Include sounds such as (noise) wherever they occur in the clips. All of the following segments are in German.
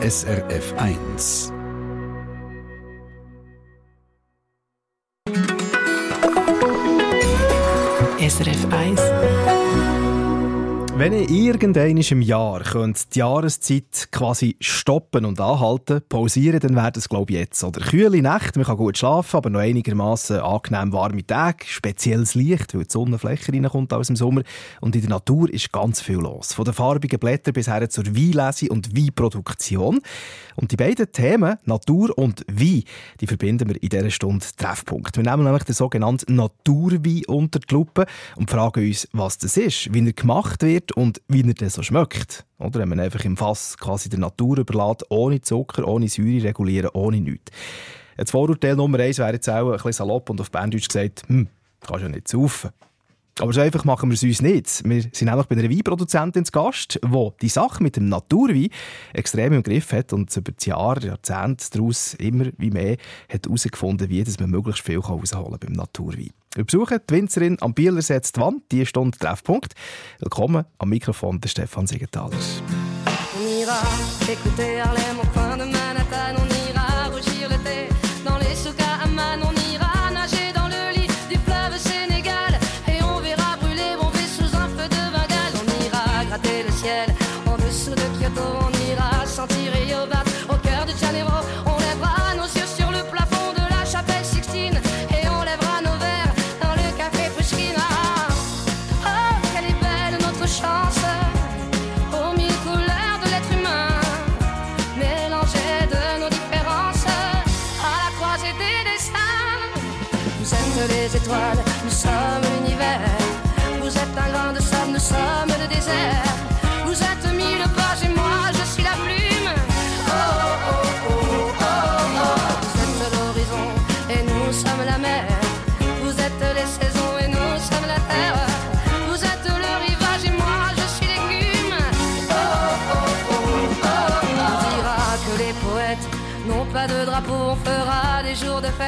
SRF 1. SRF 1 wenn ihr irgendwann im Jahr könnt die Jahreszeit quasi stoppen und anhalten, pausieren, dann wäre das glaube ich jetzt. Oder kühle Nächte, man kann gut schlafen, aber noch einigermaßen angenehm warme Tage, spezielles Licht, weil die Sonnenfläche reinkommt aus dem Sommer. Und in der Natur ist ganz viel los. Von den farbigen Blättern bis her zur Weinlese und Weinproduktion. Und die beiden Themen, Natur und Wein, die verbinden wir in dieser Stunde Treffpunkt. Wir nehmen nämlich den sogenannten Naturwein unter die Lupe und fragen uns, was das ist, wie er gemacht wird und wie er dann so schmeckt. Oder wenn man einfach im Fass quasi der Natur überlässt, ohne Zucker, ohne Säure regulieren, ohne nichts. Das Vorurteil Nummer eins wäre jetzt auch ein bisschen salopp und auf Berndeutsch gesagt, hm, kannst ja nicht saufen. Aber so einfach machen wir es uns nicht. Wir sind nämlich bei einer Weinproduzentin zu Gast, die die Sache mit dem Naturwein extrem im Griff hat und über die Jahre, Jahrzehnte daraus immer wie mehr hat herausgefunden, wie man möglichst viel herausholen kann beim Naturwein. Wir besuchen die Winzerin am Bieler Setzt die Wand, die Stunde Treffpunkt. Willkommen am Mikrofon der Stefan Siegenthaler. Nous sommes l'univers. Vous êtes un grain de sable, nous sommes le désert.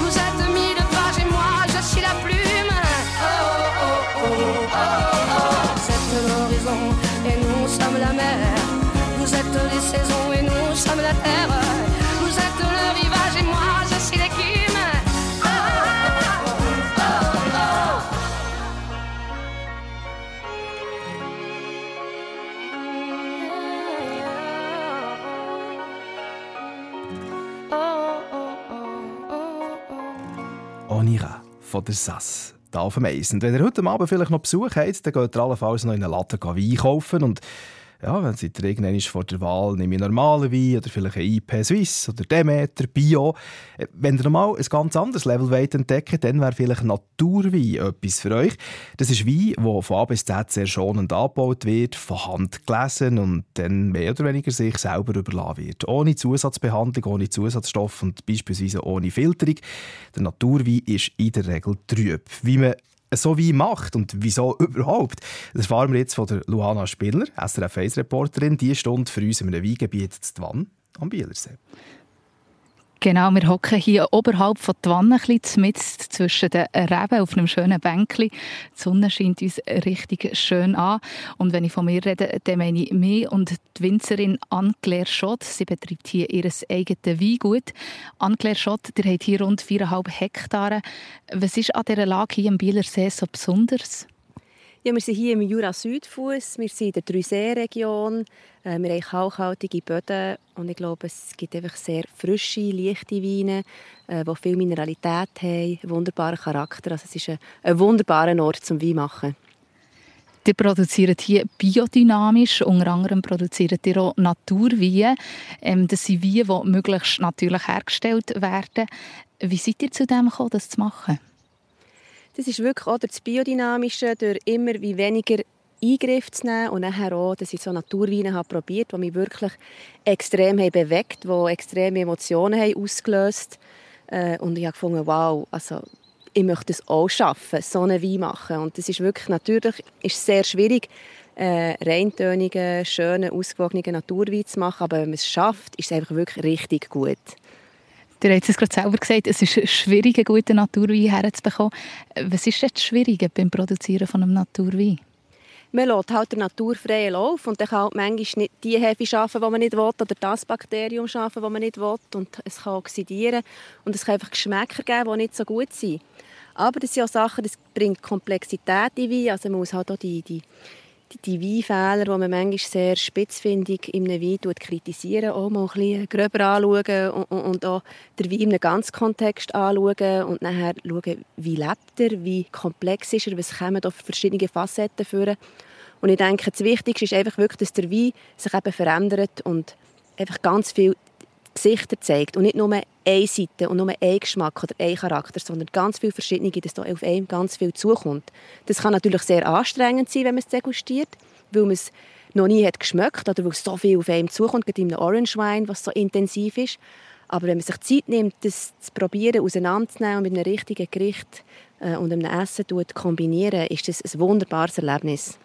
Vous êtes mille pages et moi je suis la plume. Oh oh oh oh. oh. Vous êtes l'horizon et nous sommes la mer. Vous êtes les saisons et nous sommes la terre. Von der Sass. Auf dem Eis. Und wenn ihr heute Abend vielleicht noch Besuch habt, dann geht ihr allenfalls noch in eine Latte Wein kaufen. Und ja, wenn ihr irgendwann vor der Wahl, nehme ich normalen Wein oder vielleicht ein IP Suisse oder Demeter, Bio. Äh, Wenn ihr noch mal ein ganz anderes Level wollt entdecken dann wäre vielleicht Naturwein etwas für euch. Das ist Wein, der von A bis Z sehr schonend angebaut wird, von Hand gelesen und dann mehr oder weniger sich selber überlassen wird. Ohne Zusatzbehandlung, ohne Zusatzstoff und beispielsweise ohne Filterung. Der Naturwein ist in der Regel trüb. Wie man so wie macht und wieso überhaupt, das erfahren wir jetzt von der Luana Spiller, SRF 1-Reporterin, die Stunde für uns in einem Weingebiet zu Twann am Bielersee. Genau, wir hocken hier oberhalb von Twanne, mit zwischen den Reben auf einem schönen Bänkli. Die Sonne scheint uns richtig schön an. Und wenn ich von mir rede, dann meine ich mich und die Winzerin Anne-Claire Schott. Sie betreibt hier ihr eigenes Weingut. Anne-Claire Schott, ihr habt hier rund 4,5 Hektare. Was ist an dieser Lage hier im Bielersee so besonders? Ja, wir sind hier im Jura-Südfuss, wir sind in der Drüsee-Region, äh, wir haben kalkhaltige Böden und ich glaube, es gibt einfach sehr frische, leichte Weine, äh, die viel Mineralität haben, einen wunderbaren Charakter. Also es ist ein, ein wunderbarer Ort zum Wein machen. Ihr produziert hier biodynamisch, unter anderem produziert ihr auch Naturweine. Ähm, das sind Weine, die möglichst natürlich hergestellt werden. Wie seid ihr zu dem gekommen, das zu machen? Das ist wirklich auch das Biodynamische, durch immer wie weniger Eingriff zu nehmen und nachher auch, dass ich so Naturweine habe probiert, die mich wirklich extrem haben bewegt, die extreme Emotionen haben ausgelöst äh, und ich habe gefunden, wow, also ich möchte es auch schaffen, so einen Wein machen und das ist wirklich natürlich ist sehr schwierig, äh, reintönigen, schönen, ausgewogenen Naturwein zu machen, aber wenn man es schafft, ist es einfach wirklich richtig gut. Du hast es gerade selber gesagt, es ist schwierig, einen guten Naturwein herzubekommen. Was ist das Schwierige beim Produzieren von einem Naturwein? Man lässt halt den naturfreien Lauf und dann kann halt manchmal nicht die Hefe schaffen, die man nicht will, oder das Bakterium schaffen, das man nicht will. Und es kann oxidieren und es kann einfach Geschmäcker geben, die nicht so gut sind. Aber das sind auch Sachen, das bringt Komplexität in Wein. Also man muss halt auch die, die die Weinfehler, die man manchmal sehr spitzfindig in einem Wein kritisieren, auch mal ein bisschen gröber anschauen und, und auch den Wein in einem ganzen Kontext anschauen und nachher schauen, wie lebt er, wie komplex ist er, was kommen da verschiedene Facetten führen. Und ich denke, das Wichtigste ist einfach wirklich, dass der Wein sich eben verändert und einfach ganz viel Gesichter zeigt und nicht nur eine Seite und nur ein Geschmack oder ein Charakter, sondern ganz viele verschiedene, dass da auf einem ganz viel zukommt. Das kann natürlich sehr anstrengend sein, wenn man es degustiert, weil man es noch nie hat geschmeckt oder weil so viel auf einem zukommt, gerade in einem Orange Wine, was so intensiv ist. Aber wenn man sich Zeit nimmt, das zu probieren, auseinanderzunehmen und mit einem richtigen Gericht äh, und einem Essen zu kombinieren, ist das ein wunderbares Erlebnis.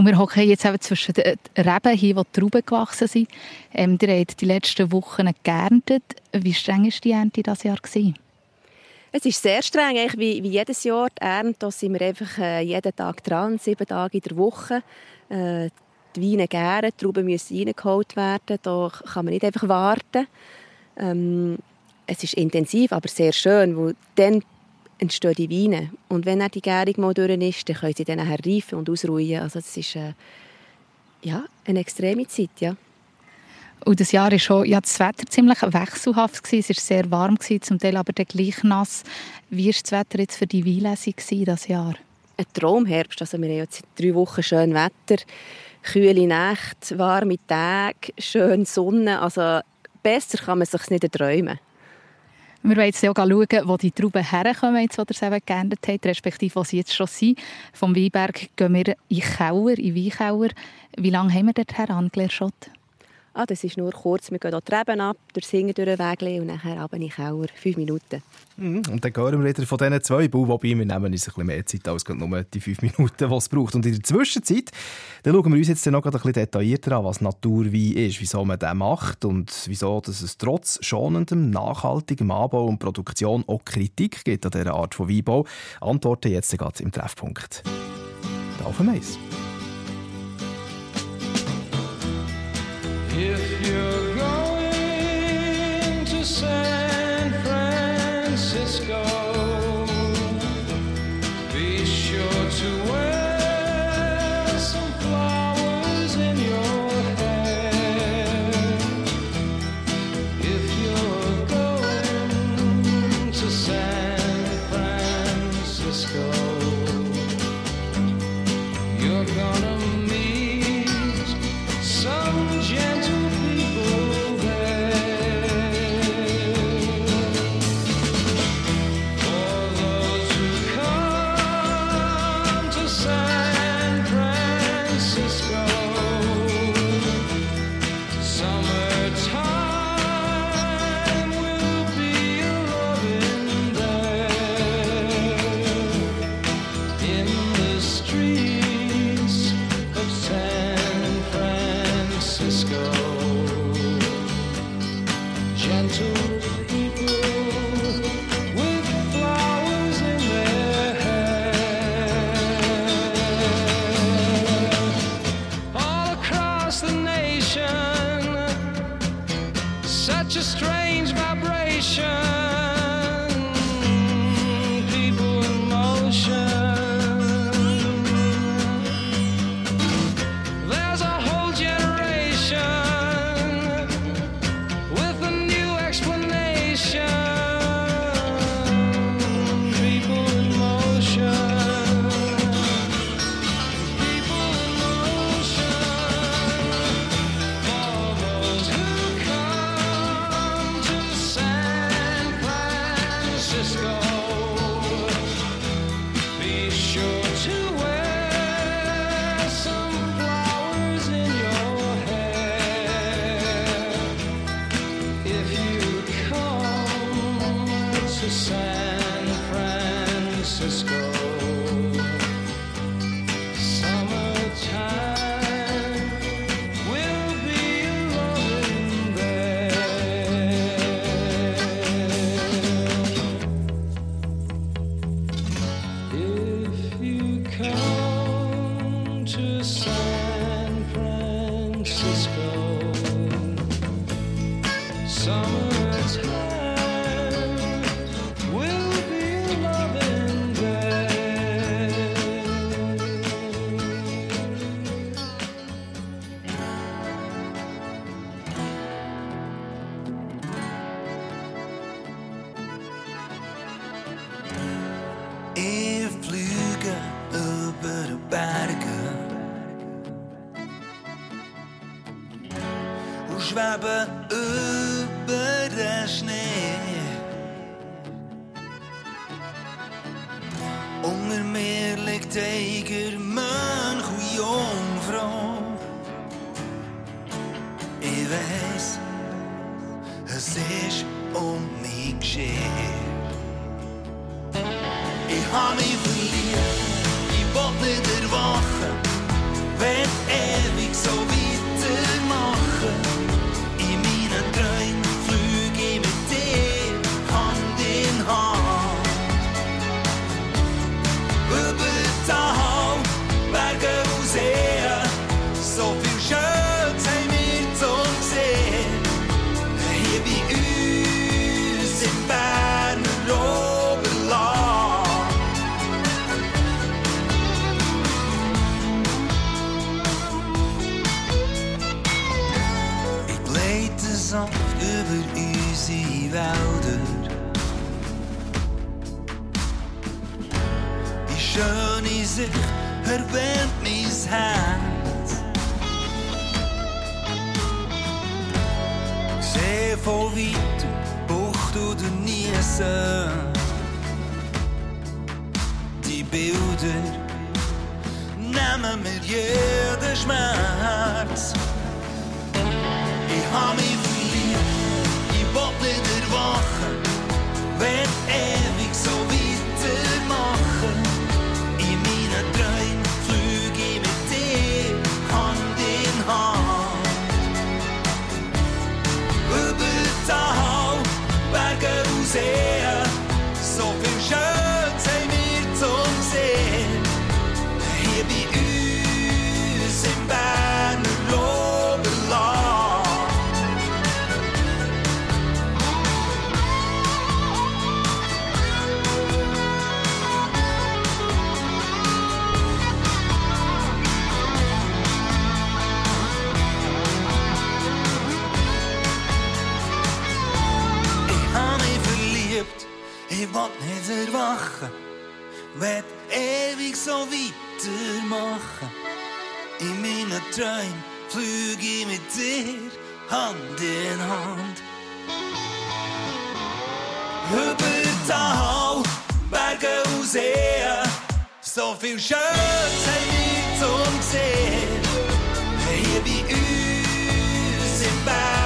Und wir hocken jetzt eben zwischen den Reben hier, die Trauben gewachsen sind. Ähm, ihr habt die letzten Wochen geerntet. Wie streng war die Ernte dieses Jahr? Es ist sehr streng, wie, wie jedes Jahr. Die Ernte da sind wir einfach äh, jeden Tag dran, sieben Tage in der Woche. Äh, die Weine gären, die Trauben müssen reingeholt werden. Da kann man nicht einfach warten. Ähm, es ist intensiv, aber sehr schön, weil dann entstehen die Weine. Und wenn dann die Gärung mal durch ist, dann können sie dann nachher reifen und ausruhen. Also es ist äh, ja, eine extreme Zeit, ja. Und das Jahr war schon ja, das Wetter ziemlich wechselhaft. Gewesen. Es war sehr warm, gewesen, zum Teil aber gleich nass. Wie war das Wetter jetzt für die Weinlesung dieses Jahr? Ein Traumherbst. Also wir haben jetzt drei Wochen schön Wetter, kühle Nächte, warme Tage, schöne Sonne. Also besser kann man sich nicht träumen. Wir wollen jetzt auch schauen, wo die Trauben herkommen, jetzt, wo ihr sie geändert habt, respektive wo sie jetzt schon sind. Vom Weinberg gehen wir in Kauer, in Weinkauer. Wie lange haben wir dort her, Schott? Ah, das ist nur kurz. Wir gehen hier die Treppen ab, durch Singen durch den Weg und nachher runter in Kauer. Fünf Minuten. Mhm. Und dann hören wir wieder von diesen zwei Bau, wobei wir nehmen uns ein bisschen mehr Zeit als nur die fünf Minuten, die es braucht. Und in der Zwischenzeit dann schauen wir uns jetzt noch ein bisschen detaillierter an, was Naturwein ist, wieso man den macht und wieso dass es trotz schonendem, nachhaltigem Anbau und Produktion auch Kritik gibt an dieser Art von Weinbau. Antworten jetzt gerade im Treffpunkt. Auf dem If sun. So viel Schönes haben zum sehen. Hier bei uns im Berner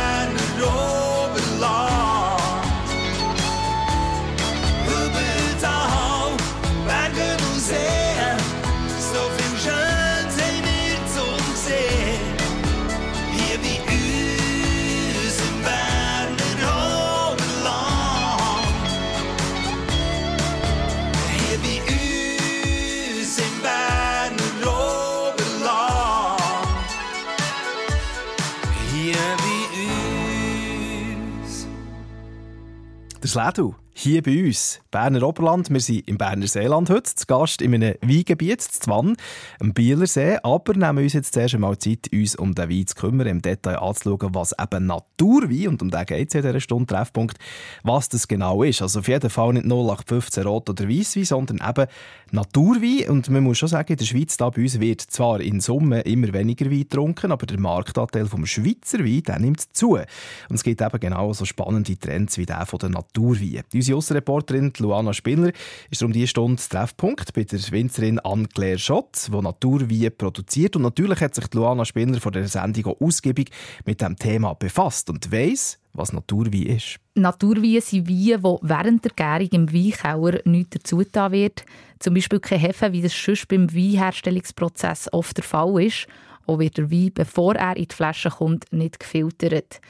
Slädu, hier bei uns, Berner Oberland. Wir sind im Berner Seeland heute, zu Gast in einem Weingebiet, Zwann, am Bielersee. Aber nehmen wir uns jetzt zuerst einmal Zeit, uns um den Wein zu kümmern, im Detail anzuschauen, was eben Naturwein, und um den geht es in dieser Stunde, Treffpunkt, was das genau ist. Also auf jeden Fall nicht 0815 Rot- oder Weisswein, sondern eben Naturwein. Und man muss schon sagen, in der Schweiz da bei uns wird zwar in Summe immer weniger Wein getrunken, aber der Marktanteil vom Schweizer Wein der nimmt zu. Und es gibt eben genau so spannende Trends wie der von der Naturwein. Unsere Aussenreporterin Luana Spinner ist um diese Stunde Treffpunkt bei der Winzerin Anne-Claire Schott, die Naturwein produziert. Und natürlich hat sich Luana Spinner vor der Sendung ausgiebig mit dem Thema befasst und weiss, was Naturwein ist. Naturweine sind Weine, die während der Gärung im Weinkeller nichts dazugetan wird. Zum Beispiel kein Hefe, wie das sonst beim Weinherstellungsprozess oft der Fall ist. Auch wird der Wein, bevor er in die Flasche kommt, nicht gefiltert.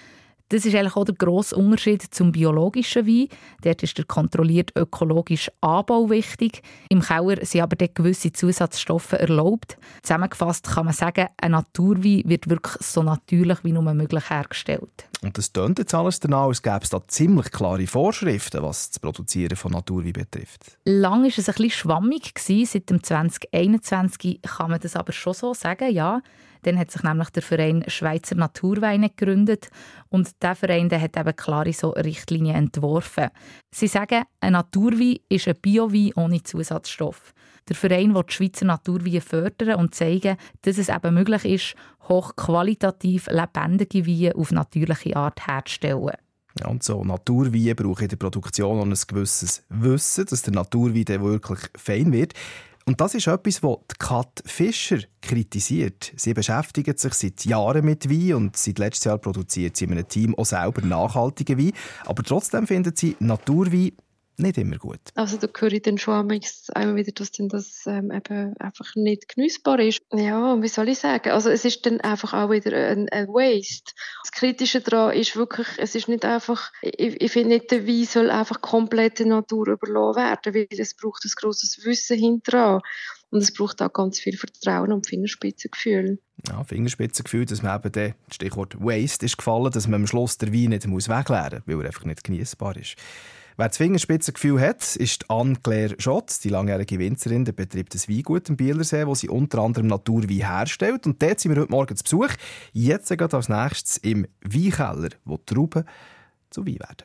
Das ist eigentlich auch der grosse Unterschied zum biologischen Wein. Dort ist der kontrolliert ökologische Anbau wichtig. Im Keller sind aber dort gewisse Zusatzstoffe erlaubt. Zusammengefasst kann man sagen, ein Naturwein wird wirklich so natürlich wie nur möglich hergestellt. Und das tönt jetzt alles danach, als gäbe es da ziemlich klare Vorschriften, was das Produzieren von Naturwein betrifft. Lang war es ein bisschen schwammig. gewesen. Seit dem 2021 kann man das aber schon so sagen, ja. Dann hat sich nämlich der Verein Schweizer Naturweine gegründet und der Verein der hat eben klare so Richtlinien entworfen. Sie sagen, ein Naturwein ist ein Biowein ohne Zusatzstoff. Der Verein will die Schweizer Naturweine fördern und zeigen, dass es eben möglich ist, hochqualitativ lebendige Weine auf natürliche Art herzustellen. Ja, und so Naturwein brauchen in der Produktion auch ein gewisses Wissen, dass der Naturwein wirklich fein wird. Und das ist etwas, was Kat Fischer kritisiert. Sie beschäftigt sich seit Jahren mit Wein und seit letztes Jahr produziert sie in einem Team auch selber nachhaltige Wein. Aber trotzdem findet sie Naturwein nicht immer gut. Also da höre ich dann schon einmal wieder, dass dann das ähm, eben einfach nicht genießbar ist. Ja, wie soll ich sagen? Also es ist dann einfach auch wieder ein, ein Waste. Das Kritische daran ist wirklich, es ist nicht einfach, ich, ich finde nicht, der Wein soll einfach komplett der Natur überlassen werden, weil es braucht ein grosses Wissen hinterher. Und es braucht auch ganz viel Vertrauen und Fingerspitzengefühl. Ja, Fingerspitzengefühl, dass man eben der Stichwort Waste ist gefallen, dass man am Schluss den Wein nicht muss wegleeren muss, weil er einfach nicht genießbar ist. Wer das Fingerspitzengefühl hat, ist Anne-Claire Schott, die langjährige Winzerin, der betreibt ein Weingut im Bielersee, wo sie unter anderem Naturwein herstellt. Und dort sind wir heute Morgen zu Besuch. Jetzt geht als nächstes im Weinkeller, wo die Trauben zu Wein werden.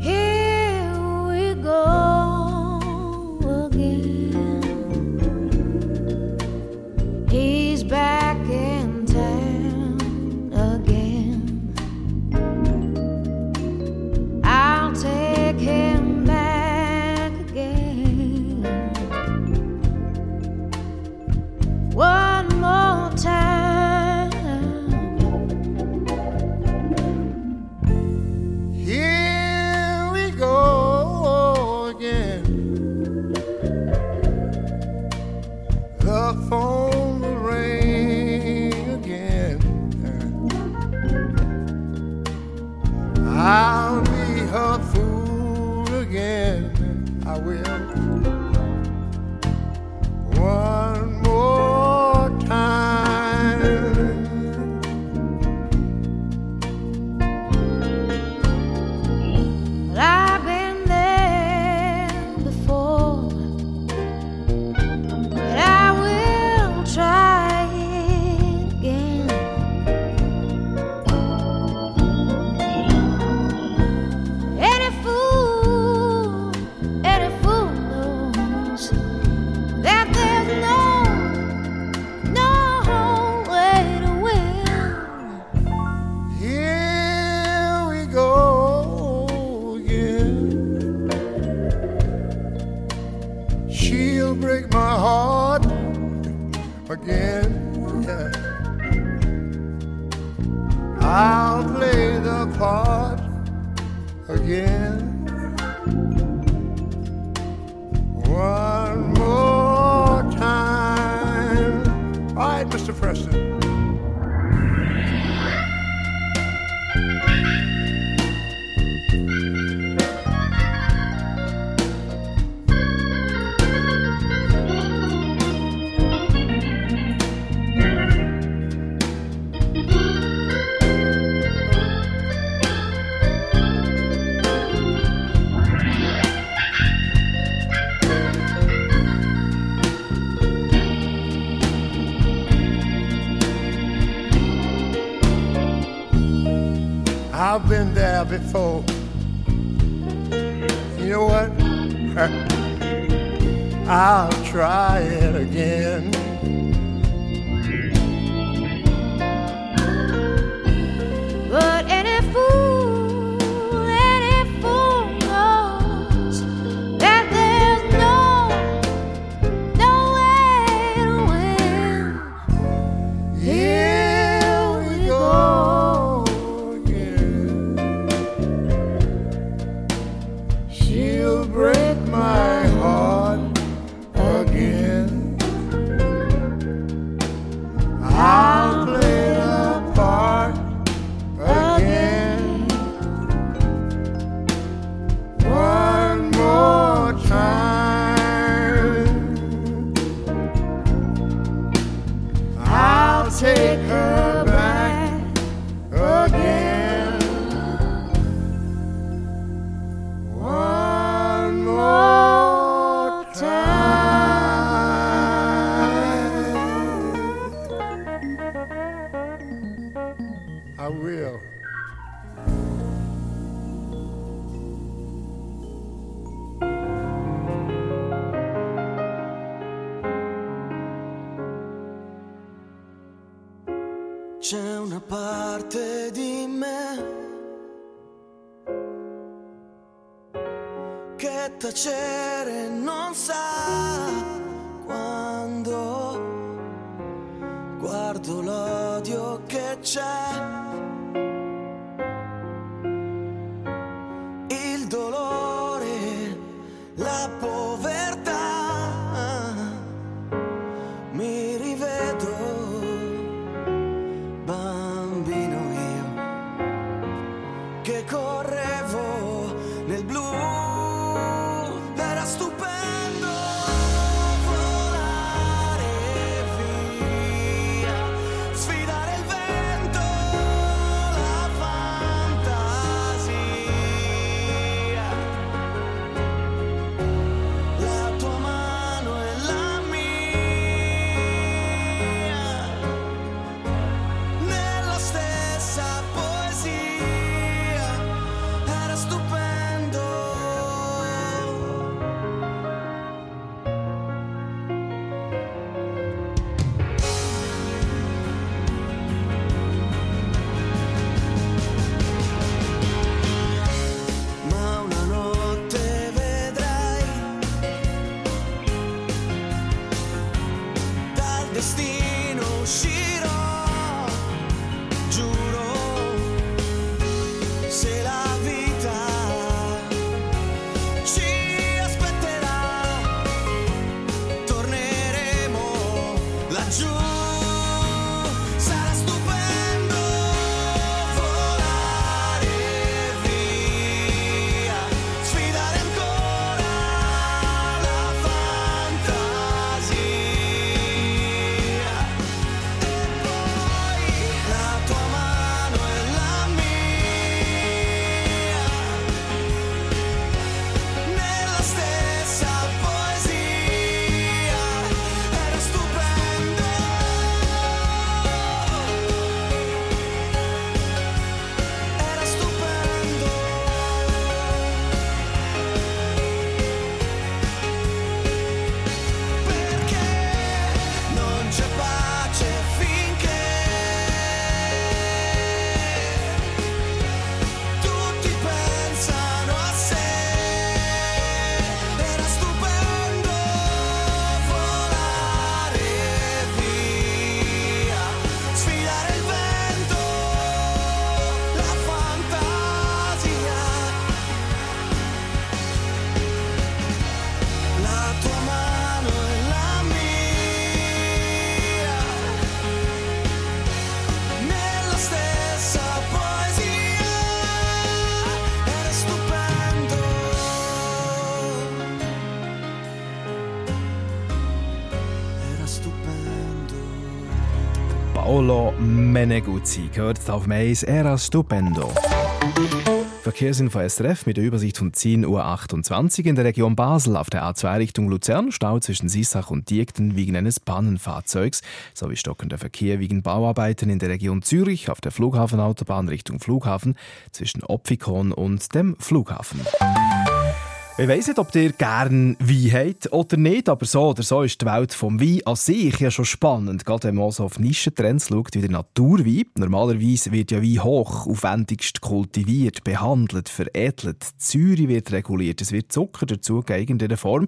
Here we go again. Right, Mr. Preston. will. C'è una parte di me che tacere non sa quando guardo l'odio che c'è. Meneguzzi gehört auf Mais Era Stupendo. Verkehrsinfo SRF mit der Übersicht von 10.28 Uhr in der Region Basel auf der A2 Richtung Luzern. Stau zwischen Sissach und Diekten wegen eines Pannenfahrzeugs sowie stockender Verkehr wegen Bauarbeiten in der Region Zürich auf der Flughafenautobahn Richtung Flughafen zwischen Opfikon und dem Flughafen. Ich weiss nicht, ob ihr gerne Wein habt oder nicht, aber so oder so ist die Welt vom Wein an sich ja schon spannend. Gerade wenn man so auf Nischentrends schaut, wie der Naturwein. Normalerweise wird ja Wein hoch, aufwendigst kultiviert, behandelt, veredelt. Die Säure wird reguliert, es wird Zucker dazugegeben in irgendeiner Form.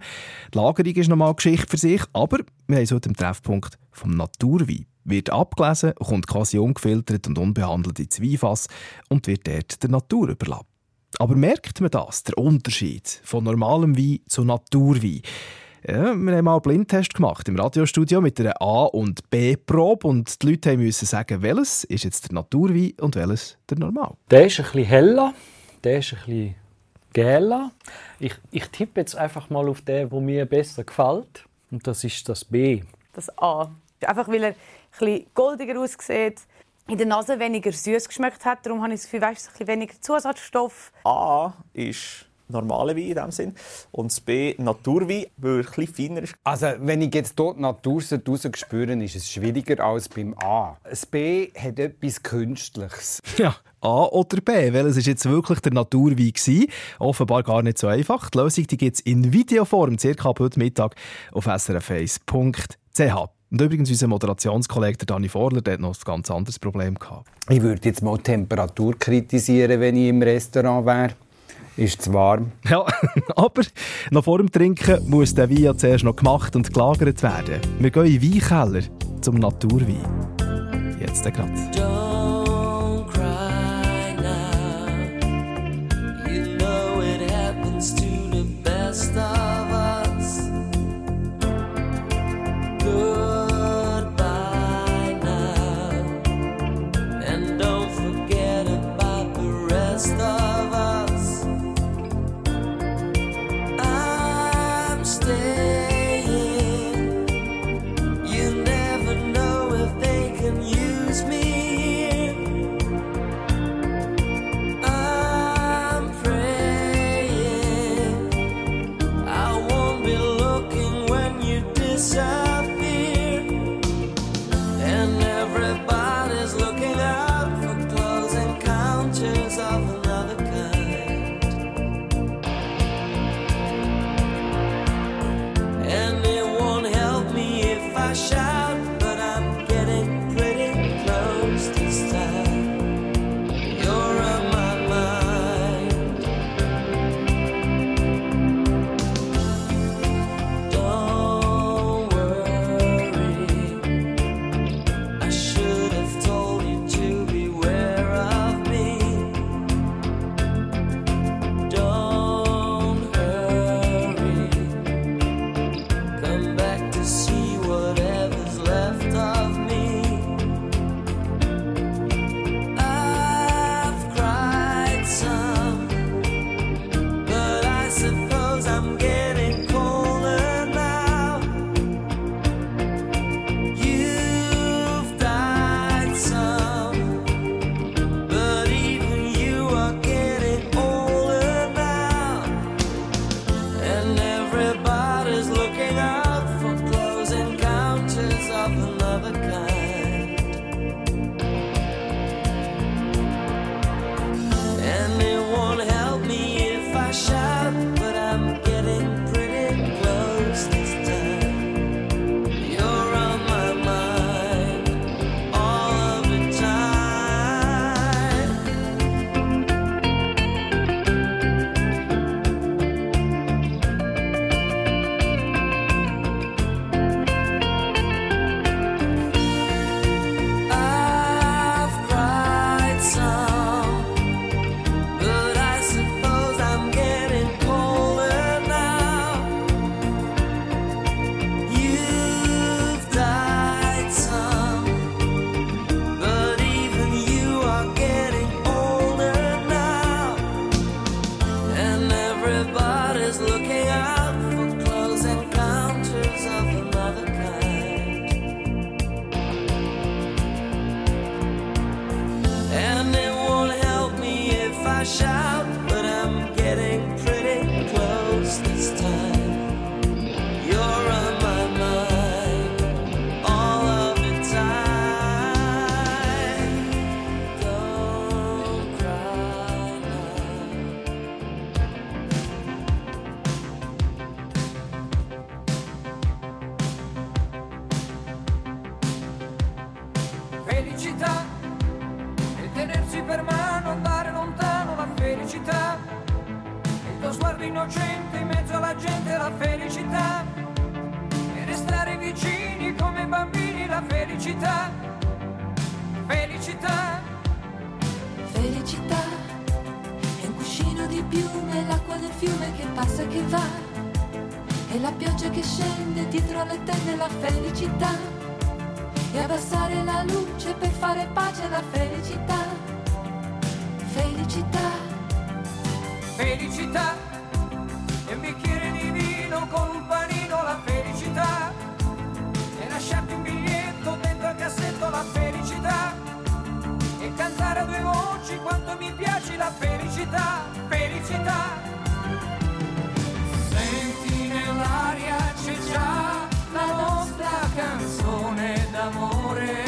Die Lagerung ist nochmal Geschichte für sich, aber wir haben so den Treffpunkt vom Naturwein. Wird abgelesen, kommt quasi ungefiltert und unbehandelt ins Weinfass und wird dort der Natur überlassen. Aber merkt man das, der Unterschied von normalem Wein zu Naturwein? Ja, wir haben mal einen Blindtest gemacht im Radiostudio mit einer A- und B-Probe und die Leute mussten sagen, welches ist jetzt der Naturwein und welches der Normal. Der ist ein bisschen heller, der ist ein bisschen gäler. Ich, ich tippe jetzt einfach mal auf den, der mir besser gefällt. Und das ist das B. Das A. Einfach weil er ein bisschen goldiger aussieht, in der Nase weniger süß geschmeckt hat. Darum habe ich das Gefühl, weißt, ein bisschen weniger Zusatzstoff. A ist normale Wein in dem Sinn und das B Naturwein, weil er ein bisschen feiner ist. Also, wenn ich jetzt dort Natur spüre, ist es schwieriger als beim A. Das B hat etwas Künstliches. Ja, A oder B? Welches ist jetzt wirklich der Naturwein gewesen? Offenbar gar nicht so einfach. Die Lösung gibt es in Videoform, circa ab heute Mittag auf srf1.ch. Und übrigens, unser Moderationskollege Dani Vorler der hat noch ein ganz anderes Problem. Gehabt. Ich würde jetzt mal die Temperatur kritisieren, wenn ich im Restaurant wäre. Ist zu warm. (laughs) Ja, aber noch vor dem Trinken muss der Wein ja zuerst noch gemacht und gelagert werden. Wir gehen in den Weinkeller zum Naturwein. Jetzt gerade. bambini la felicità, felicità, felicità. È un cuscino di piume, l'acqua del fiume che passa e che va. E la pioggia che scende dietro le tende la felicità. E abbassare la luce per fare pace alla felicità. Felicità. Felicità piaci la felicità, felicità. Senti nell'aria c'è già la nostra canzone d'amore.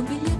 Don't be.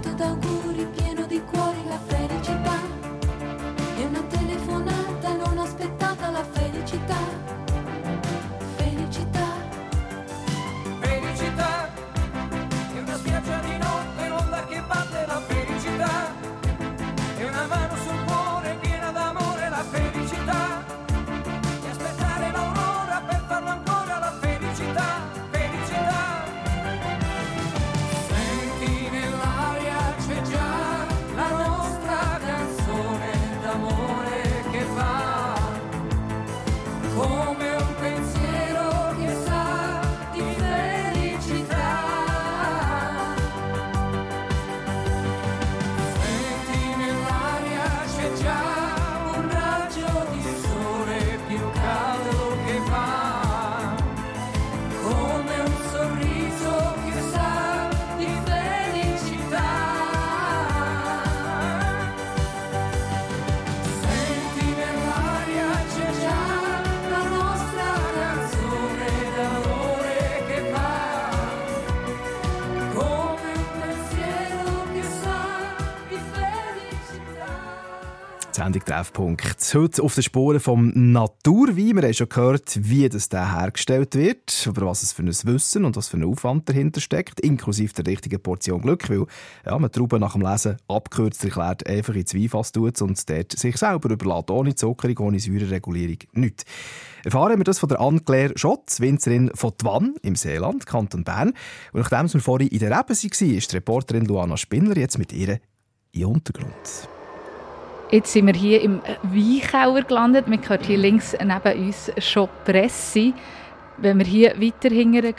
Sendung Treffpunkt. Heute auf den Spuren vom Naturwein. Wir haben schon gehört, wie das der hergestellt wird, über was es für ein Wissen und was für ein Aufwand dahinter steckt, inklusive der richtigen Portion Glück, weil ja, man Trauben nach dem Lesen abkürzt erklärt, einfach ins Weinfass tut und dort sich selber überlässt, ohne Zuckerung, ohne Säureregulierung, nichts. Erfahren wir das von der Anne-Claire Schott, Winzerin von Twann im Seeland, Kanton Bern. Und nachdem wir vorhin in der Reben waren, ist die Reporterin Luana Spinner jetzt mit ihr in Untergrund. Jetzt sind wir hier im Weinkauer gelandet. Man hört hier links neben uns schon Presse. Wenn wir hier weiter hingehen,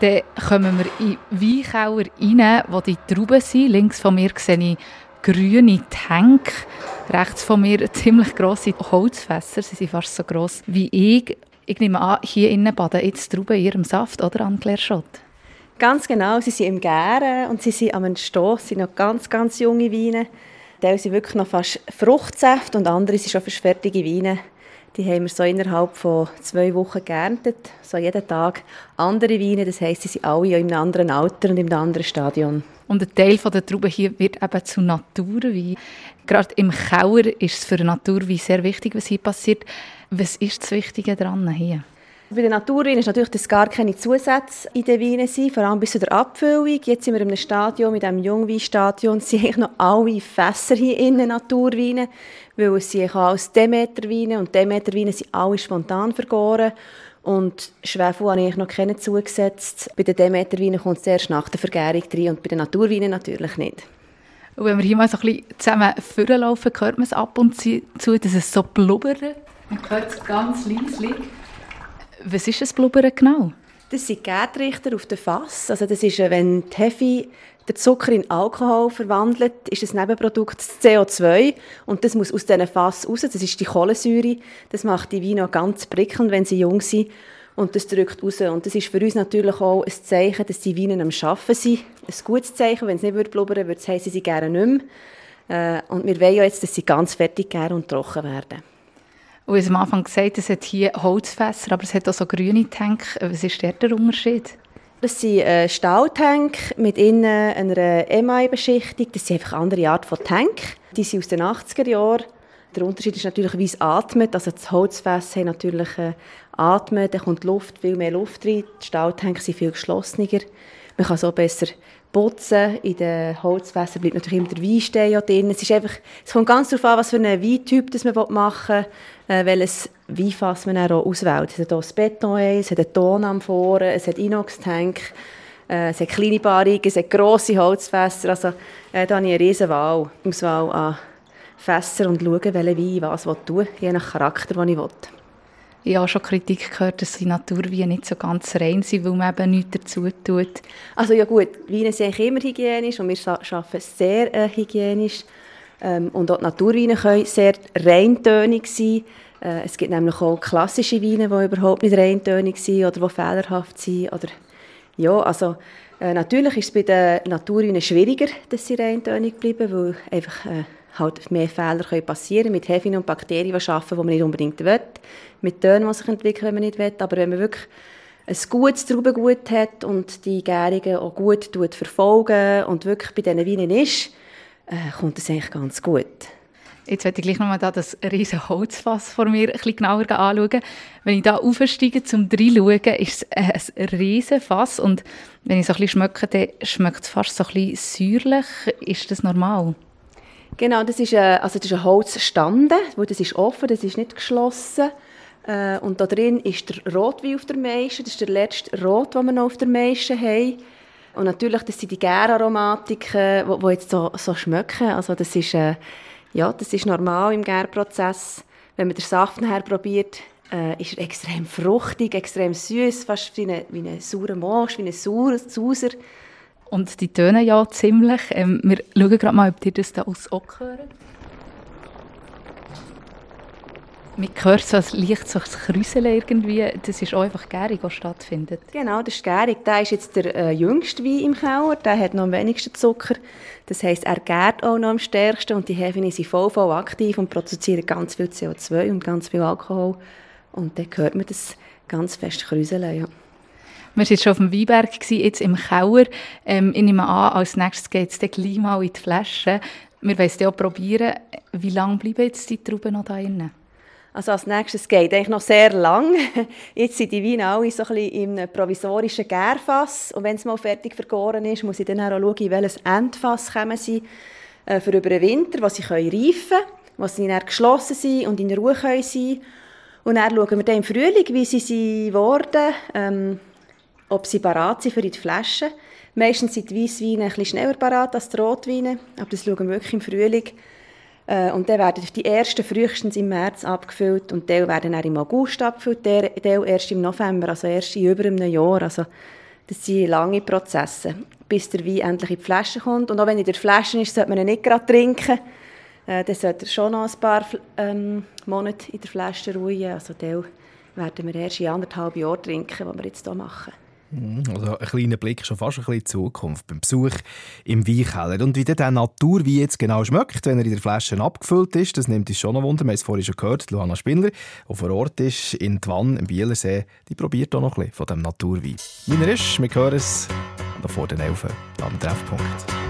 dann kommen wir in Weinkauer rein, wo die Trauben sind. Links von mir sehe ich grüne Tank. Rechts von mir ziemlich grosse Holzfässer. Sie sind fast so gross wie ich. Ich nehme an, hier innen baden jetzt Trauben in ihrem Saft, oder, Anne-Claire Schott? Ganz genau, sie sind im Gären und sie sind am Entstehen, sie sind noch ganz, ganz junge Weine. Teil sind wirklich noch fast Fruchtsäfte und andere sind schon fast fertige Weine. Die haben wir so innerhalb von zwei Wochen geerntet, so jeden Tag andere Weine, das heisst, sie sind alle in einem anderen Alter und in einem anderen Stadion. Und ein Teil der Trauben hier wird eben zu Naturwein. Gerade im Kauer ist es für Naturwein sehr wichtig, was hier passiert. Was ist das Wichtige daran hier? Bei den Naturweinen ist natürlich, dass gar keine Zusätze in den Weinen sind, vor allem bis zu der Abfüllung. Jetzt sind wir in einem Stadion, mit dem Jungweinstadion, sind eigentlich noch alle Fässer hier innen Naturweine, weil es sind alles Demeterweine und Demeterweine sind alle spontan vergoren. Und Schwefel habe ich noch keinen zugesetzt. Bei den Demeterweinen kommt es erst nach der Vergärung rein und bei den Naturweinen natürlich nicht. Und wenn wir hier mal so ein bisschen zusammen vorlaufen, hört man es ab und zu, dass es so blubbert. Man hört es ganz leise. Was ist das Blubbern genau? Das sind Gärtrichter auf dem Fass. Also das ist, äh, wenn die Hefe den Zucker in Alkohol verwandelt, ist das Nebenprodukt das CO2 und das muss aus diesen Fass raus. Das ist die Kohlensäure. Das macht die Weine ganz prickelnd, wenn sie jung sind und das drückt raus. Und das ist für uns natürlich auch ein Zeichen, dass die Weine am Arbeiten sind. Ein gutes Zeichen, wenn es nicht blubbern würde, würde es heißen, sie gerne nicht mehr. Äh, Und wir wollen ja jetzt, dass sie ganz fertig gären und trocken werden. Und ich am Anfang gesagt, es hat hier Holzfässer, aber es hat auch so grüne Tank. Was ist der, Unterschied? Das sind äh, mit innen einer Emaille-Beschichtung. Das sind einfach andere Art von Tank. Die sind aus den 80er Jahren. Der Unterschied ist natürlich, wie es atmet. Also das Holzfässer haben natürlich äh, atmen, da kommt Luft, viel mehr Luft rein. Die Stahltanks sind viel geschlossener. Man kann so besser putzen. In den Holzfässern bleibt natürlich immer der Weinstein ja drin. Es, ist einfach, es kommt ganz darauf an, was für einen Weintyp man machen will, äh, welches Weinfass man auch auswählt. Es hat hier das Beton, es hat einen Ton am Vorn, es hat Inox-Tank, äh, es hat kleine Barrigen, es hat grosse Holzfässer. Also äh, da habe ich eine riesen Wahl, Auswahl an Fässer und schauen, welchen Wein was ich tun will, je nach Charakter, den ich will. Ich habe schon Kritik gehört, dass die Naturweine nicht so ganz rein sind, weil man eben nichts dazu tut. Also ja gut, Weine sind immer hygienisch und wir arbeiten sehr äh, hygienisch. Ähm, und auch die Naturweine können sehr reintönig sein. Äh, es gibt nämlich auch klassische Weine, die überhaupt nicht reintönig sind oder die fehlerhaft sind. Oder, ja, also äh, natürlich ist es bei den Naturweinen schwieriger, dass sie reintönig bleiben, weil einfach äh, halt mehr Fehler können passieren mit Hefen und Bakterien, die arbeiten, die man nicht unbedingt will, mit Tönen, die sich entwickeln, wenn man nicht will. Aber wenn man wirklich ein gutes Traubengut hat und die Gärungen auch gut verfolgen und wirklich bei diesen Weinen ist, äh, kommt es eigentlich ganz gut. Jetzt werde ich gleich nochmal da das riesige Holzfass vor mir ein bisschen genauer anschauen. Wenn ich da aufsteige zum reinschauen, ist es ein riesiges Fass und wenn ich so ein bisschen schmecke, dann schmeckt es fast so ein bisschen säuerlich. Ist das normal? Genau, das ist ein, also das ist ein Holzstande, wo das ist offen, das ist nicht geschlossen. Äh, und da drin ist der Rotwein auf der Meische, das ist der letzte Rot, den wir noch auf der Meische haben. Und natürlich, das sind die Gäraromatiken, die, die jetzt so, so schmecken. Also das ist, äh, ja, das ist normal im Gärprozess. Wenn man den Saft nachher probiert, äh, ist er extrem fruchtig, extrem süß, fast wie ein wie eine saure Mosch, wie ein Sauer, Sauser. Und die tönen ja ziemlich. Ähm, wir schauen gerade mal, ob ihr das da aus Ock hören. Man hört so ein leicht so Kräuseln irgendwie. Das ist auch einfach Gärung, die stattfindet. Genau, das ist gärig. Der ist jetzt der äh, jüngste Wein im Keller. Der hat noch am wenigsten Zucker. Das heisst, er gärt auch noch am stärksten. Und die Hefen sind voll, voll aktiv und produzieren ganz viel CO2 und ganz viel Alkohol. Und dann hört man das ganz fest kräuseln. Ja. Wir waren jetzt schon auf dem Weinberg, jetzt im Keller. Ähm, ich nehme an, als nächstes geht es dann gleich mal in die Flasche. Wir wollen es auch probieren. Wie lange bleiben jetzt die Trauben noch da drin? Also als nächstes geht eigentlich noch sehr lang. (laughs) Jetzt sind die Weine alle so ein bisschen in einem provisorischen Gärfass. Und wenn es mal fertig vergoren ist, muss ich dann auch schauen, in welches Endfass kommen sie äh, für über den Winter, was sie können reifen können, was sie dann geschlossen sind und in Ruhe können sein. Und dann schauen wir dann im Frühling, wie sie sind ähm, ob sie parat sind für die Flaschen. Meistens sind die Weissweine ein bisschen schneller parat als die Rotweine, aber das schauen wir wirklich im Frühling. Äh, Und dann werden die ersten frühestens im März abgefüllt und die werden dann im August abgefüllt, der erst im November, also erst in über einem Jahr. Also das sind lange Prozesse, bis der Wein endlich in die Flasche kommt. Und auch wenn er in der Flasche ist, sollte man ihn nicht gerade trinken. Äh, Dann sollte er schon noch ein paar ähm, Monate in der Flasche ruhen. Also den werden wir erst in anderthalb Jahren trinken, was wir jetzt hier machen. Mhm, Also ein kleiner Blick schon fast ein bisschen in die Zukunft beim Besuch im Weinkeller. Und wie der Naturwein jetzt genau schmeckt, wenn er in der Flasche abgefüllt ist, das nimmt uns schon noch Wunder. Wir haben es vorhin schon gehört, Luana Spindler, die vor Ort ist, in Twann, im Bielersee, die probiert auch noch ein bisschen von dem Naturwein. Meiner ist, wir hören es noch vor den Elfen am Treffpunkt.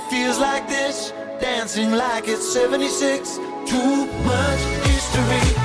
it feels like this, dancing like it's 76. Too much history.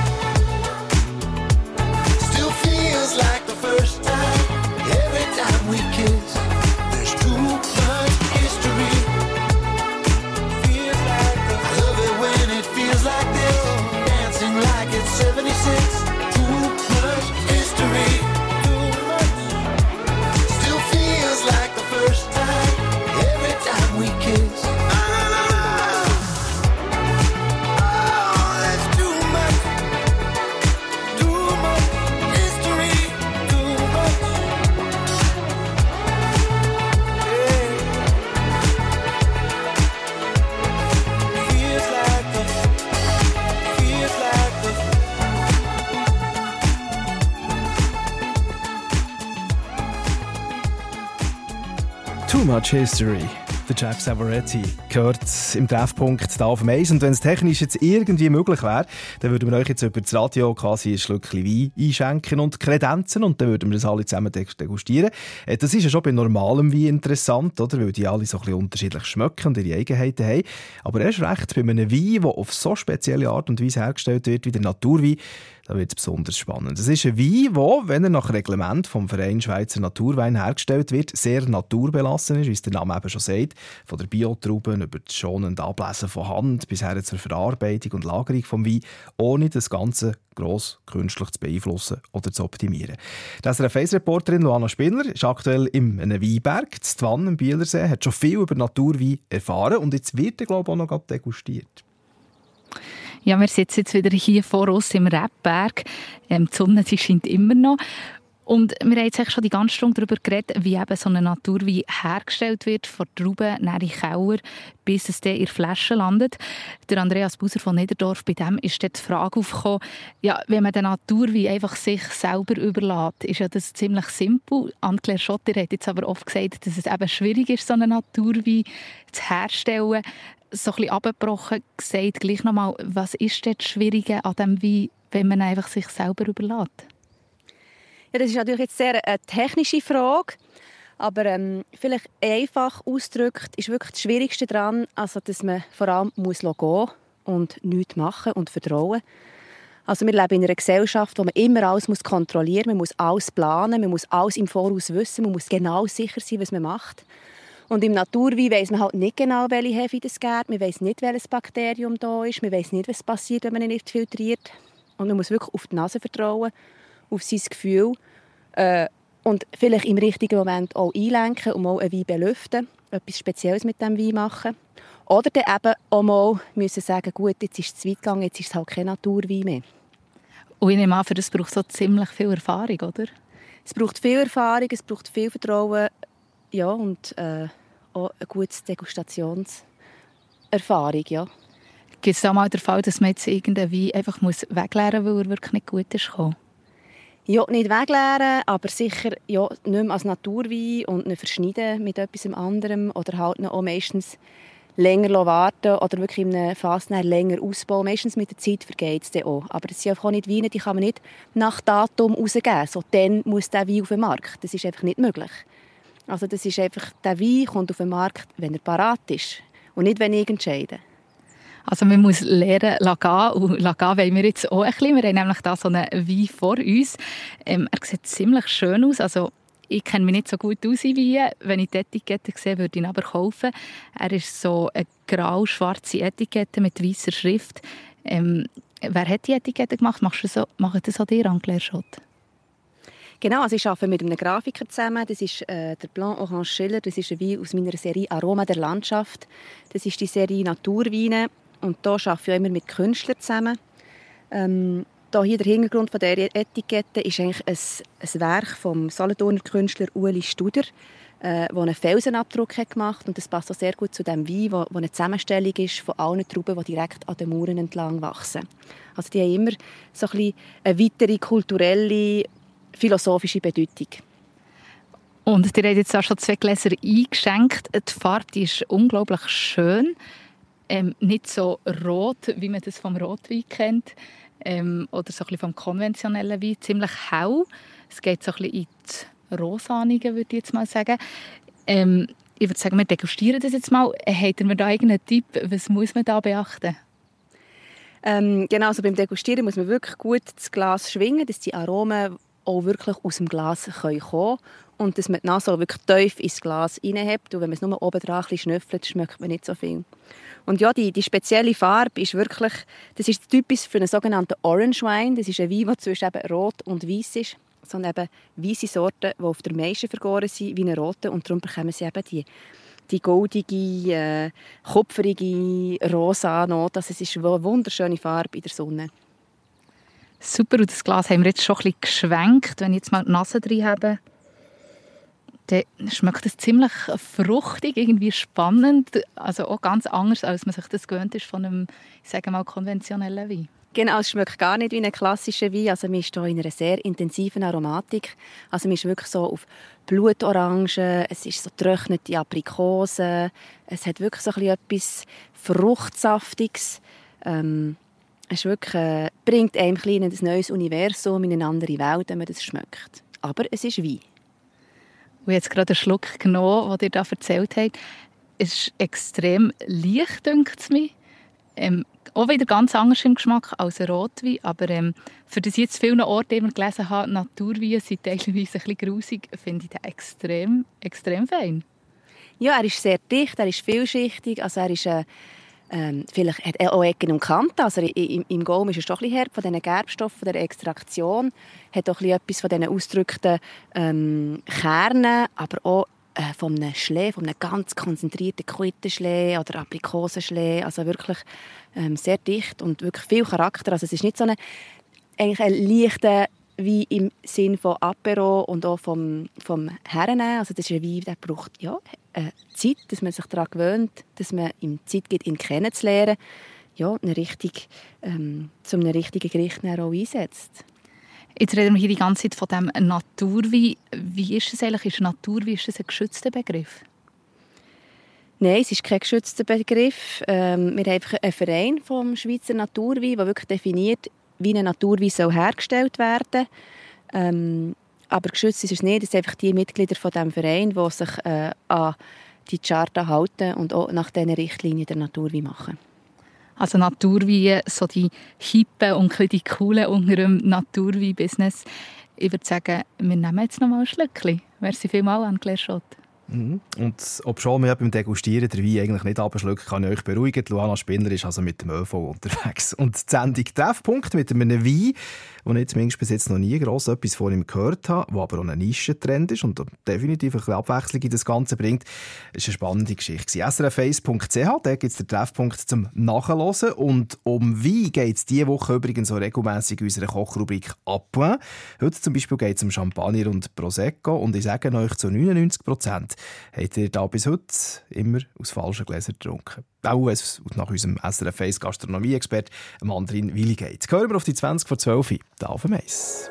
Much History. Der Jack Savoretti gehört im Treffpunkt hier auf dem Eis. Und wenn es technisch jetzt irgendwie möglich wäre, dann würden wir euch jetzt über das Radio quasi ein Schlückchen Wein einschenken und kredenzen und dann würden wir das alle zusammen deg- degustieren. Äh, Das ist ja schon bei normalem Wein interessant, oder? weil die alle so ein bisschen unterschiedlich schmecken und ihre Eigenheiten haben. Aber erst recht bei einem Wein, der auf so spezielle Art und Weise hergestellt wird wie der Naturwein, da wird es besonders spannend. Es ist ein Wein, der, wenn er nach Reglement vom Verein Schweizer Naturwein hergestellt wird, sehr naturbelassen ist, wie es der Name eben schon sagt. Von der Biotrauben über das schonende Ablesen von Hand bis her zur Verarbeitung und Lagerung vom Wein, ohne das Ganze gross künstlich zu beeinflussen oder zu optimieren. Die SRF-1-Reporterin Luana Spinner ist aktuell im Weinberg, zu Twann im Bielersee, hat schon viel über Naturwein erfahren und jetzt wird er, glaube ich, auch noch degustiert. Ja, wir sitzen jetzt wieder hier vor uns im Rebberg. Ähm, die Sonne scheint immer noch. Und wir haben jetzt schon die ganze Stunde darüber geredet, wie eben so ein Naturwein hergestellt wird, von Trauben nach den Keller, bis es dann in der Flasche landet. Der Andreas Buser von Niederdorf, bei dem ist dann die Frage aufgekommen, ja, wenn man den Naturwein einfach sich selber überlässt, ist ja das ziemlich simpel. Anne-Claire Schotter hat jetzt aber oft gesagt, dass es eben schwierig ist, so einen Naturwein zu herstellen. So ein bisschen abgebrochen gesagt, gleich nochmal, was ist denn das Schwierige an dem Wein, wenn man einfach sich selber überlässt? Ja, das ist natürlich jetzt sehr eine technische Frage. Aber ähm, vielleicht einfach ausgedrückt ist wirklich das Schwierigste daran, also, dass man vor allem muss gehen und nichts machen und vertrauen. Also wir leben in einer Gesellschaft, wo man immer alles kontrollieren muss, man muss alles planen, man muss alles im Voraus wissen, man muss genau sicher sein, was man macht. Und im Naturwein weiß man halt nicht genau, welche Hefe das gibt, man weiß nicht, welches Bakterium da ist, man weiß nicht, was passiert, wenn man ihn nicht filtriert. Und man muss wirklich auf die Nase vertrauen, auf sein Gefühl äh, und vielleicht im richtigen Moment auch einlenken und mal einen Wein belüften, etwas Spezielles mit dem Wein machen. Oder dann eben auch mal müssen sagen, gut, jetzt ist es zu weit gegangen, jetzt ist es halt kein Naturwein mehr. Und ich nehme an, für das braucht auch ziemlich viel Erfahrung, oder? Es braucht viel Erfahrung, es braucht viel Vertrauen ja, und äh, auch eine gute Degustationserfahrung. Ja. Gibt es auch mal den Fall, dass man jetzt irgendeinen Wein einfach muss wegleeren muss, weil er wirklich nicht gut ist gekommen? Ja, nicht wegleeren, aber sicher ja, nicht mehr als Naturwein und nicht verschneiden mit etwas anderem oder halt auch meistens länger warten oder wirklich in Phase nachher länger ausbauen. Meistens mit der Zeit vergeht es dann auch. Aber das sind auch nicht Weine, die kann man nicht nach Datum rausgeben. So, dann muss der Wein auf den Markt. Das ist einfach nicht möglich. Also das ist einfach, der Wein kommt auf den Markt, wenn er parat ist und nicht, wenn ich entscheide. Also man muss lernen, gehen. Und gehen wollen wir jetzt auch ein bisschen. Wir haben nämlich da so einen Wein vor uns. Ähm, er sieht ziemlich schön aus. Also ich kenne mich nicht so gut aus in Wein. Wenn ich die Etikette sehe, würde ich ihn aber kaufen. Er ist so eine grau-schwarze Etikette mit weißer Schrift. Ähm, wer hat die Etikette gemacht? Machst du so, macht das auch dir, Angela Schott? Genau, also ich arbeite mit einem Grafiker zusammen. Das ist äh, der Blanc Orange Schiller. Das ist ein Wein aus meiner Serie Aroma der Landschaft. Das ist die Serie Naturweine. Und da arbeite ich auch immer mit Künstlern zusammen. Ähm, da hier der Hintergrund von der Etikette ist eigentlich ein, ein Werk vom Solothurner Künstler Ueli Studer, äh, der einen Felsenabdruck hat gemacht und das passt auch sehr gut zu dem Wein, wo, wo eine Zusammenstellung ist von allen Trauben, die direkt an den Mauern entlang wachsen. Also die haben immer so ein eine weitere kulturelle, philosophische Bedeutung. Und ihr habt jetzt auch schon zwei Gläser eingeschenkt. Die Farbe ist unglaublich schön. Ähm, nicht so rot, wie man das vom Rotwein kennt. Ähm, oder so ein vom konventionellen Wein. Ziemlich hell. Es geht so ein bisschen in die Rosanige, würde ich jetzt mal sagen. Ähm, ich würde sagen, wir degustieren das jetzt mal. Habt ihr mir da irgendeinen Tipp? Was muss man da beachten? Ähm, genau, also beim Degustieren muss man wirklich gut das Glas schwingen, dass die Aromen auch wirklich aus dem Glas kommen können und dass man die Nase wirklich tief ins Glas reinhebt. Und wenn man es nur oben dran schnüffelt, schmeckt man nicht so viel. Und ja, die, die spezielle Farbe ist wirklich, das ist typisch für einen sogenannten Orange Wine. Das ist ein Wein, der zwischen eben rot und weiß ist. Sind eben weiße Sorten, die auf der meisten vergoren sind, wie eine rote. Und darum bekommen sie eben die, die goldige, äh, kupferige, rosa Note. Also es ist eine wunderschöne Farbe in der Sonne. Super, und das Glas haben wir jetzt schon ein bisschen geschwenkt. Wenn ich jetzt mal die Nase drin habe, dann schmeckt es ziemlich fruchtig, irgendwie spannend. Also auch ganz anders, als man sich das gewöhnt ist von einem, ich sage mal, konventionellen Wein. Genau, es schmeckt gar nicht wie ein klassischer Wein. Also man ist hier in einer sehr intensiven Aromatik. Also man ist wirklich so auf Blutorange, es ist so getrocknete Aprikosen, es hat wirklich so ein etwas Fruchtsaftiges. Ähm, es wirklich, äh, bringt einem ein, ein neues Universum in eine andere Welt, wenn man das schmeckt. Aber es ist Wein. Und jetzt gerade einen Schluck genommen, was ihr da erzählt habt. Es ist extrem leicht, denkt es mir. Ähm, auch wieder ganz anders im Geschmack als ein Rotwein. Aber ähm, für das ich jetzt vielen Orten immer gelesen habe, Naturweine sind teilweise ein bisschen grusig, finde ich den extrem, extrem fein. Ja, er ist sehr dicht, er ist vielschichtig. Also er ist, äh, ähm, vielleicht hat er auch Ecken und Kanten. Also im, im Gaumen ist er doch ein bisschen herb von diesen Gerbstoffen, von der Extraktion. Hat auch etwas von diesen ausgedrückten ähm, Kernen, aber auch äh, von einem Schlee, von einem ganz konzentrierten Quittenschlee oder Aprikosenschlee. Also wirklich ähm, sehr dicht und wirklich viel Charakter. Also es ist nicht so eine, eigentlich ein leichter wie im Sinn von Apero und auch vom, vom Herren. Also das ist ein Wein, der braucht ja, äh, Zeit, dass man sich daran gewöhnt, dass man ihm Zeit gibt, ihn kennenzulernen, ja, eine richtig, ähm, zu einem richtigen Gericht auch einsetzt. Jetzt reden wir hier die ganze Zeit von dem Naturwein. Wie ist es eigentlich? Ist Naturwein ist das ein geschützter Begriff? Nein, es ist kein geschützter Begriff. Ähm, wir haben einen Verein vom Schweizer Naturwein, der wirklich definiert, wie ein Naturwein soll hergestellt werden ähm, aber geschützt ist es nicht. Es sind einfach die Mitglieder von diesem Verein, die sich äh, an die Charta halten und auch nach diesen Richtlinien der Naturwein machen. Also Naturwein, so die Hippen und die coolen unter dem Naturwein-Business. Ich würde sagen, wir nehmen jetzt noch mal ein Schlückchen. Merci vielmals, Anne-Claire Schott. Mhm. Und ob schon wir beim Degustieren den Wein eigentlich nicht abschlucken, kann ich euch beruhigen. Luana Spinner ist also mit dem ÖV unterwegs. Und die Sendung Treffpunkt mit einem Wein, wo ich zumindest bis jetzt noch nie gross etwas von ihm gehört habe, der aber auch ein Nischentrend ist und definitiv ein bisschen Abwechslung in das Ganze bringt, ist eine spannende Geschichte. srf1.ch, da gibt es den Treffpunkt zum Nachhören. Und um Wein geht es diese Woche übrigens so regelmässig in unserer Kochrubrik «Appoint». Heute zum Beispiel geht es um Champagner und Prosecco und ich sage euch zu 99 Prozent habt ihr da bis heute immer aus falschen Gläsern getrunken. Taues und nach unserem SRF face Gastronomie-Expert Mandrin Willi Gehören wir auf die 20 vor 12 Uhr, da auf dem Eis.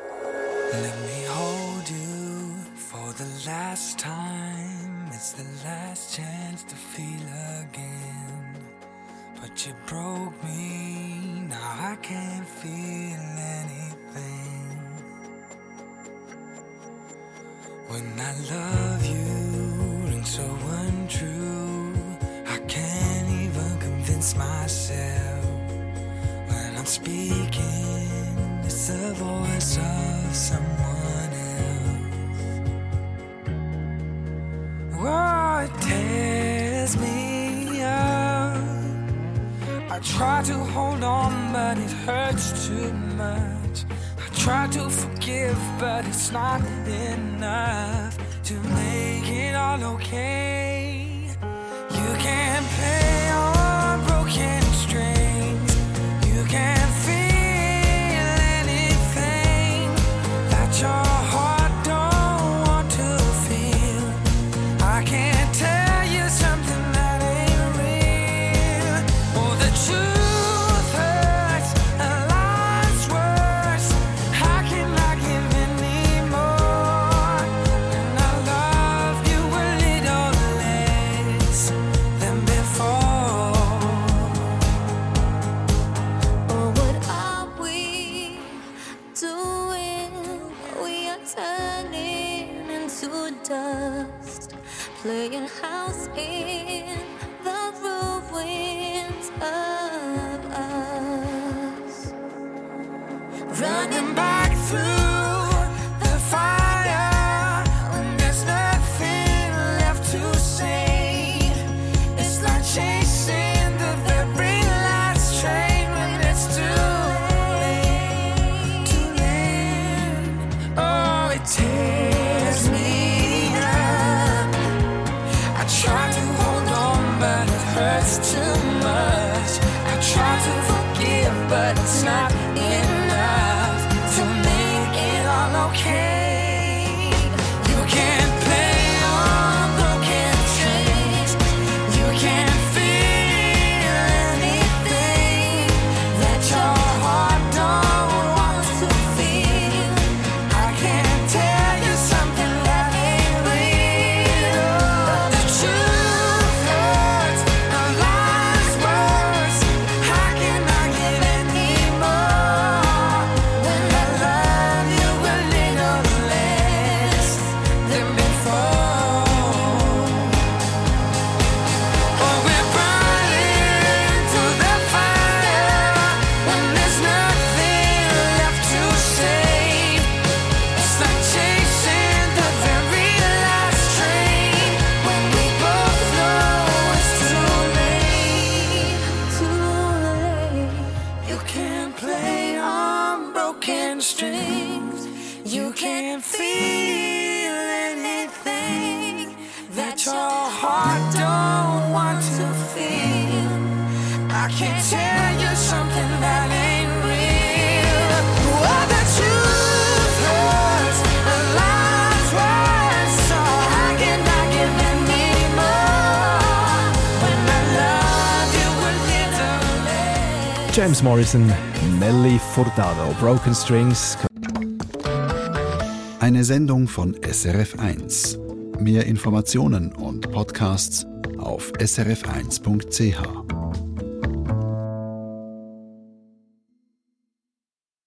Let me hold you for the last time. It's the last chance to feel again. But you broke me, now I can't feel anything. When I love you, and so untrue silence myself when I'm speaking. It's the voice of someone else. Oh, it tears me up. I try to hold on, but it hurts too much. I try to forgive, but it's not enough to make it all okay. not in. James Morrison, Melly Furtado, Broken Strings. Eine Sendung von SRF1. Mehr Informationen und Podcasts auf srf1.ch.